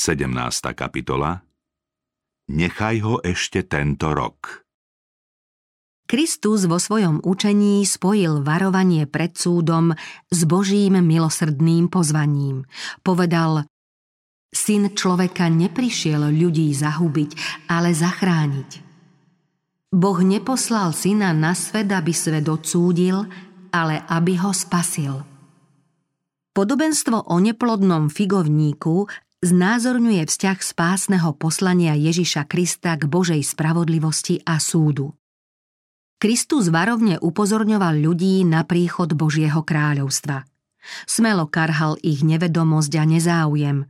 17. kapitola Nechaj ho ešte tento rok. Kristus vo svojom učení spojil varovanie pred súdom s Božím milosrdným pozvaním. Povedal, Syn človeka neprišiel ľudí zahubiť, ale zachrániť. Boh neposlal syna na svet, aby svet odsúdil, ale aby ho spasil. Podobenstvo o neplodnom figovníku znázorňuje vzťah spásneho poslania Ježiša Krista k Božej spravodlivosti a súdu. Kristus varovne upozorňoval ľudí na príchod Božieho kráľovstva. Smelo karhal ich nevedomosť a nezáujem.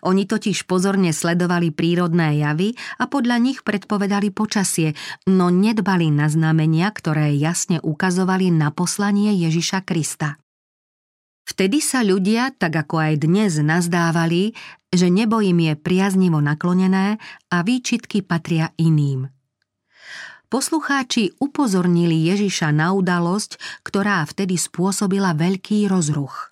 Oni totiž pozorne sledovali prírodné javy a podľa nich predpovedali počasie, no nedbali na znamenia, ktoré jasne ukazovali na poslanie Ježiša Krista. Vtedy sa ľudia, tak ako aj dnes, nazdávali, že nebo im je priaznivo naklonené a výčitky patria iným – poslucháči upozornili Ježiša na udalosť, ktorá vtedy spôsobila veľký rozruch.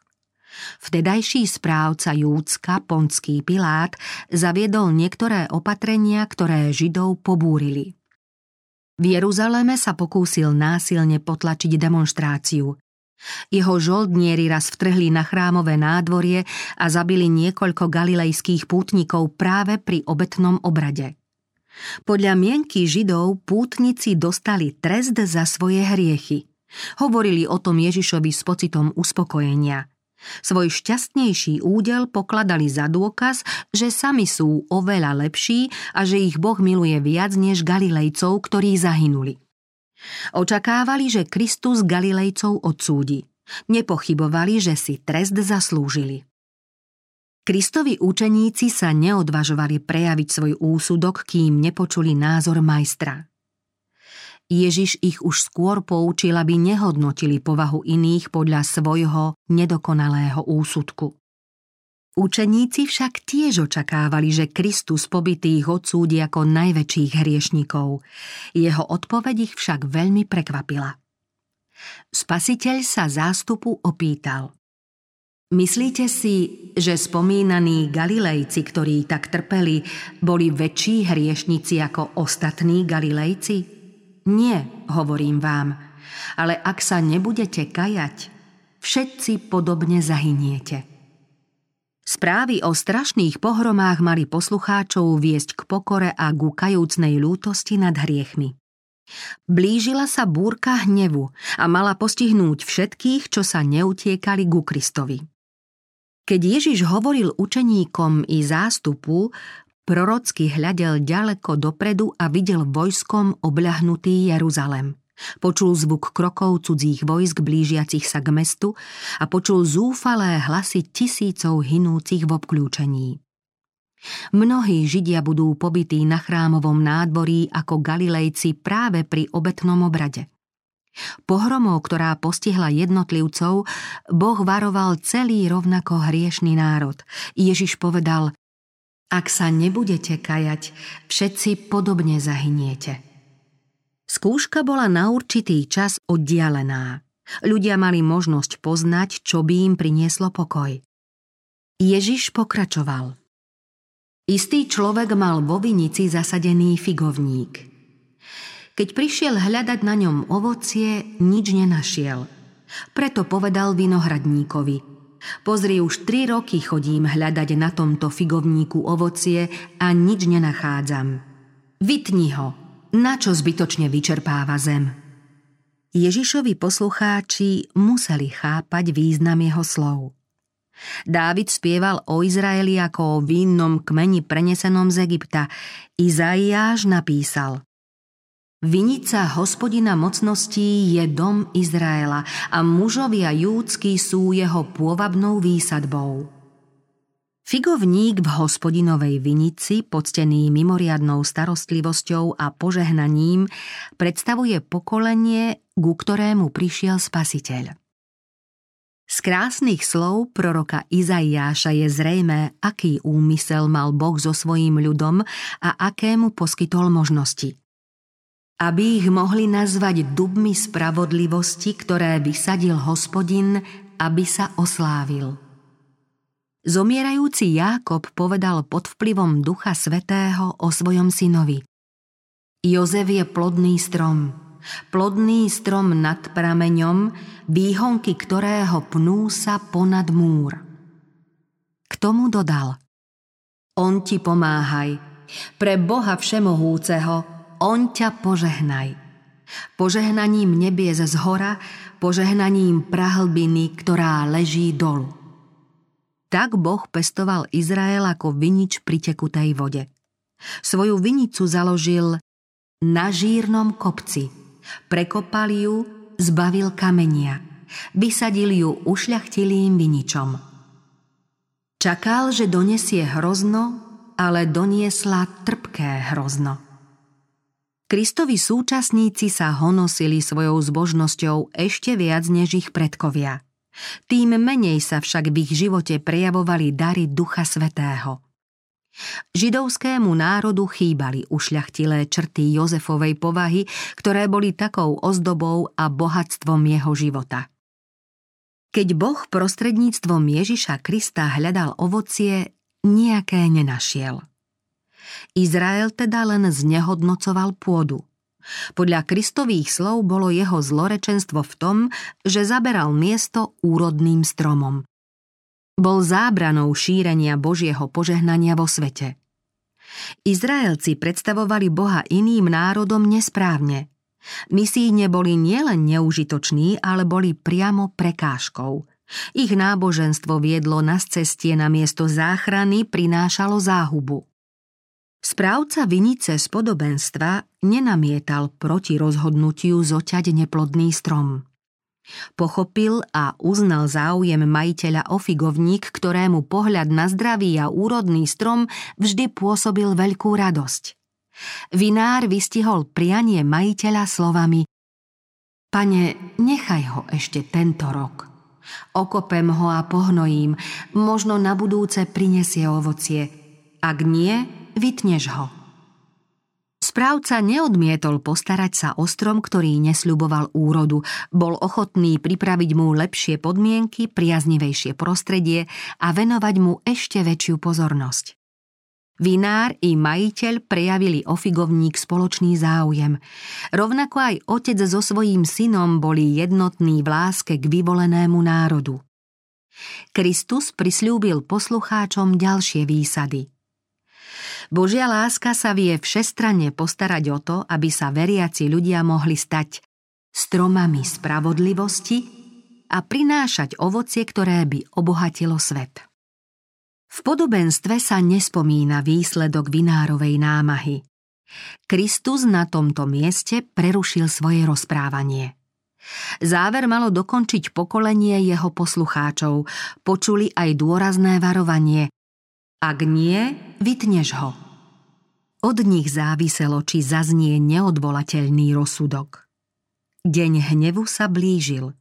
Vtedajší správca Júcka, ponský Pilát, zaviedol niektoré opatrenia, ktoré Židov pobúrili. V Jeruzaleme sa pokúsil násilne potlačiť demonstráciu. Jeho žoldnieri raz vtrhli na chrámové nádvorie a zabili niekoľko galilejských pútnikov práve pri obetnom obrade. Podľa mienky Židov pútnici dostali trest za svoje hriechy. Hovorili o tom Ježišovi s pocitom uspokojenia. Svoj šťastnejší údel pokladali za dôkaz, že sami sú oveľa lepší a že ich Boh miluje viac než Galilejcov, ktorí zahynuli. Očakávali, že Kristus Galilejcov odsúdi. Nepochybovali, že si trest zaslúžili. Kristovi učeníci sa neodvažovali prejaviť svoj úsudok, kým nepočuli názor majstra. Ježiš ich už skôr poučil, aby nehodnotili povahu iných podľa svojho nedokonalého úsudku. Učeníci však tiež očakávali, že Kristus pobytých odsúdi ako najväčších hriešnikov. Jeho odpoveď ich však veľmi prekvapila. Spasiteľ sa zástupu opýtal – Myslíte si, že spomínaní Galilejci, ktorí tak trpeli, boli väčší hriešnici ako ostatní Galilejci? Nie, hovorím vám, ale ak sa nebudete kajať, všetci podobne zahyniete. Správy o strašných pohromách mali poslucháčov viesť k pokore a ku kajúcnej lútosti nad hriechmi. Blížila sa búrka hnevu a mala postihnúť všetkých, čo sa neutiekali ku Kristovi. Keď Ježiš hovoril učeníkom i zástupu, prorocky hľadel ďaleko dopredu a videl vojskom obľahnutý Jeruzalem. Počul zvuk krokov cudzích vojsk blížiacich sa k mestu a počul zúfalé hlasy tisícov hinúcich v obklúčení. Mnohí Židia budú pobytí na chrámovom nádvorí ako Galilejci práve pri obetnom obrade. Pohromou, ktorá postihla jednotlivcov, Boh varoval celý rovnako hriešný národ. Ježiš povedal, ak sa nebudete kajať, všetci podobne zahyniete. Skúška bola na určitý čas oddialená. Ľudia mali možnosť poznať, čo by im prinieslo pokoj. Ježiš pokračoval. Istý človek mal vo vinici zasadený figovník – keď prišiel hľadať na ňom ovocie, nič nenašiel. Preto povedal vinohradníkovi Pozri, už tri roky chodím hľadať na tomto figovníku ovocie a nič nenachádzam. Vytni ho, na čo zbytočne vyčerpáva zem. Ježišovi poslucháči museli chápať význam jeho slov. Dávid spieval o Izraeli ako o vínnom kmeni prenesenom z Egypta. Izaiáš napísal Vinica hospodina mocností je dom Izraela a mužovia júdsky sú jeho pôvabnou výsadbou. Figovník v hospodinovej vinici, poctený mimoriadnou starostlivosťou a požehnaním, predstavuje pokolenie, ku ktorému prišiel spasiteľ. Z krásnych slov proroka Izaiáša je zrejme, aký úmysel mal Boh so svojím ľudom a akému poskytol možnosti – aby ich mohli nazvať dubmi spravodlivosti, ktoré vysadil hospodin, aby sa oslávil. Zomierajúci Jákob povedal pod vplyvom Ducha Svetého o svojom synovi. Jozef je plodný strom, plodný strom nad prameňom, výhonky ktorého pnú sa ponad múr. K tomu dodal On ti pomáhaj, pre Boha Všemohúceho, On ťa požehnaj. Požehnaním nebies z hora, požehnaním prahlbiny, ktorá leží dolu. Tak Boh pestoval Izrael ako vinič pri tekutej vode. Svoju vinicu založil na žírnom kopci. Prekopal ju, zbavil kamenia. Vysadil ju ušľachtilým viničom. Čakal, že donesie hrozno, ale doniesla trpké hrozno. Kristovi súčasníci sa honosili svojou zbožnosťou ešte viac než ich predkovia – tým menej sa však v ich živote prejavovali dary Ducha Svetého. Židovskému národu chýbali ušľachtilé črty Jozefovej povahy, ktoré boli takou ozdobou a bohatstvom jeho života. Keď Boh prostredníctvom Ježiša Krista hľadal ovocie, nejaké nenašiel. Izrael teda len znehodnocoval pôdu. Podľa Kristových slov bolo jeho zlorečenstvo v tom, že zaberal miesto úrodným stromom. Bol zábranou šírenia Božieho požehnania vo svete. Izraelci predstavovali Boha iným národom nesprávne. Misíne boli nielen neužitoční, ale boli priamo prekážkou. Ich náboženstvo viedlo na cestie na miesto záchrany prinášalo záhubu. Správca vinice z podobenstva nenamietal proti rozhodnutiu zoťať neplodný strom. Pochopil a uznal záujem majiteľa o figovník, ktorému pohľad na zdravý a úrodný strom vždy pôsobil veľkú radosť. Vinár vystihol prianie majiteľa slovami Pane, nechaj ho ešte tento rok. Okopem ho a pohnojím, možno na budúce prinesie ovocie. Ak nie, vytneš ho. Správca neodmietol postarať sa o strom, ktorý nesľuboval úrodu. Bol ochotný pripraviť mu lepšie podmienky, priaznivejšie prostredie a venovať mu ešte väčšiu pozornosť. Vinár i majiteľ prejavili o figovník spoločný záujem. Rovnako aj otec so svojím synom boli jednotní v láske k vyvolenému národu. Kristus prislúbil poslucháčom ďalšie výsady – Božia láska sa vie všestranne postarať o to, aby sa veriaci ľudia mohli stať stromami spravodlivosti a prinášať ovocie, ktoré by obohatilo svet. V podobenstve sa nespomína výsledok vinárovej námahy. Kristus na tomto mieste prerušil svoje rozprávanie. Záver malo dokončiť pokolenie jeho poslucháčov, počuli aj dôrazné varovanie ak nie, vytneš ho. Od nich záviselo, či zaznie neodvolateľný rozsudok. Deň hnevu sa blížil.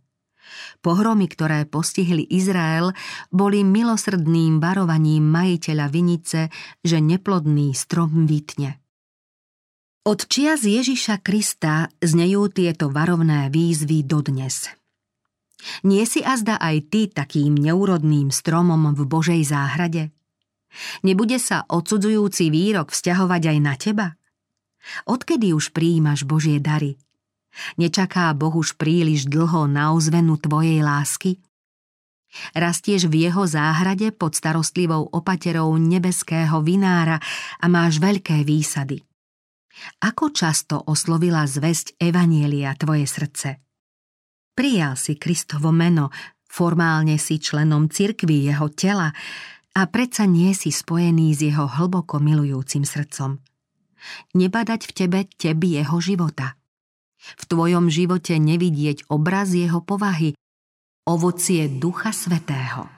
Pohromy, ktoré postihli Izrael, boli milosrdným varovaním majiteľa vinice, že neplodný strom vytne. Od čias Ježiša Krista znejú tieto varovné výzvy dodnes. Nie si azda aj ty takým neurodným stromom v Božej záhrade? Nebude sa odsudzujúci výrok vzťahovať aj na teba? Odkedy už prijímaš Božie dary? Nečaká Boh už príliš dlho na ozvenu tvojej lásky? Rastieš v jeho záhrade pod starostlivou opaterou nebeského vinára a máš veľké výsady. Ako často oslovila zväzť Evanielia tvoje srdce? Prijal si Kristovo meno, formálne si členom cirkvi jeho tela, a predsa nie si spojený s jeho hlboko milujúcim srdcom. Nebadať v tebe teby jeho života. V tvojom živote nevidieť obraz jeho povahy, ovocie Ducha Svetého.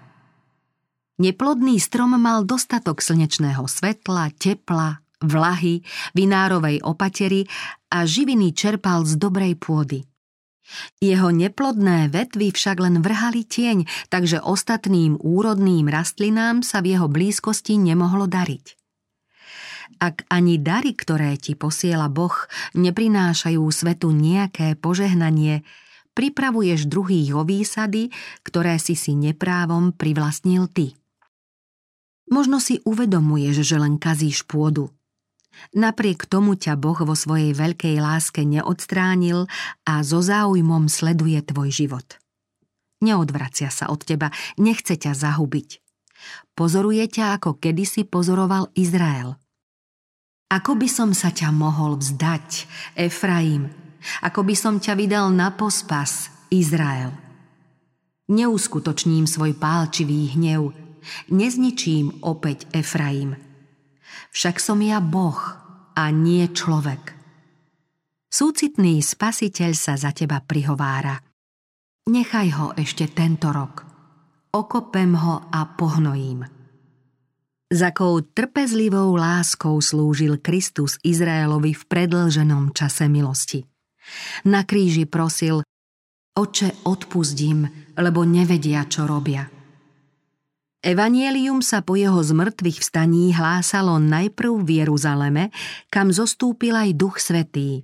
Neplodný strom mal dostatok slnečného svetla, tepla, vlahy, vinárovej opatery a živiny čerpal z dobrej pôdy. Jeho neplodné vetvy však len vrhali tieň, takže ostatným úrodným rastlinám sa v jeho blízkosti nemohlo dariť. Ak ani dary, ktoré ti posiela Boh, neprinášajú svetu nejaké požehnanie, pripravuješ druhých o výsady, ktoré si si neprávom privlastnil ty. Možno si uvedomuješ, že len kazíš pôdu. Napriek tomu ťa Boh vo svojej veľkej láske neodstránil a so záujmom sleduje tvoj život. Neodvracia sa od teba, nechce ťa zahubiť. Pozoruje ťa, ako kedysi pozoroval Izrael. Ako by som sa ťa mohol vzdať, Efraim, ako by som ťa vydal na pospas, Izrael. Neuskutočním svoj pálčivý hnev, nezničím opäť Efraim. Však som ja Boh a nie človek. Súcitný spasiteľ sa za teba prihovára. Nechaj ho ešte tento rok. Okopem ho a pohnojím. Za akou trpezlivou láskou slúžil Kristus Izraelovi v predlženom čase milosti. Na kríži prosil, Oče, odpustím, lebo nevedia, čo robia. Evanielium sa po jeho zmrtvých vstaní hlásalo najprv v Jeruzaleme, kam zostúpil aj Duch Svetý.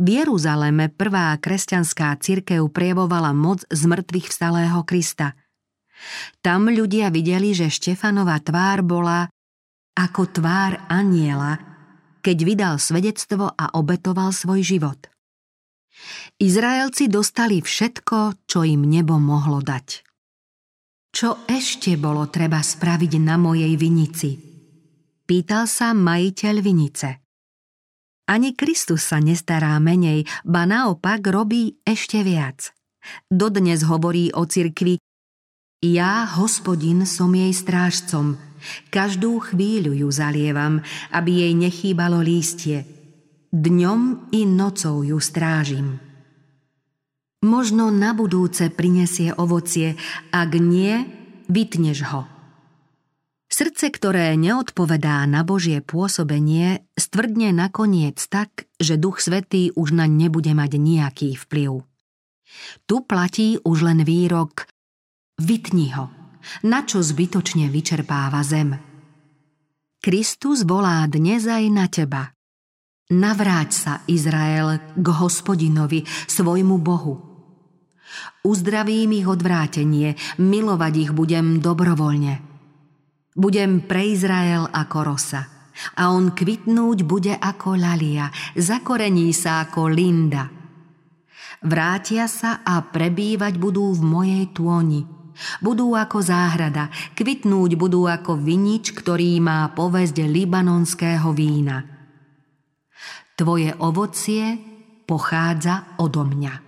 V Jeruzaleme prvá kresťanská cirkev prievovala moc zmrtvých vstalého Krista. Tam ľudia videli, že Štefanova tvár bola ako tvár aniela, keď vydal svedectvo a obetoval svoj život. Izraelci dostali všetko, čo im nebo mohlo dať. Čo ešte bolo treba spraviť na mojej vinici? Pýtal sa majiteľ vinice. Ani Kristus sa nestará menej, ba naopak robí ešte viac. Dodnes hovorí o cirkvi Ja, hospodin, som jej strážcom, každú chvíľu ju zalievam, aby jej nechýbalo lístie – Dňom i nocou ju strážim. Možno na budúce prinesie ovocie, ak nie, vytneš ho. Srdce, ktoré neodpovedá na Božie pôsobenie, stvrdne nakoniec tak, že Duch Svetý už na nebude mať nejaký vplyv. Tu platí už len výrok Vytni ho, na čo zbytočne vyčerpáva zem. Kristus volá dnes aj na teba – Navráť sa, Izrael, k hospodinovi, svojmu Bohu. Uzdravím ich odvrátenie, milovať ich budem dobrovoľne. Budem pre Izrael ako rosa a on kvitnúť bude ako lalia, zakorení sa ako linda. Vrátia sa a prebývať budú v mojej tôni. Budú ako záhrada, kvitnúť budú ako vinič, ktorý má povesť libanonského vína – Tvoje ovocie pochádza odo mňa.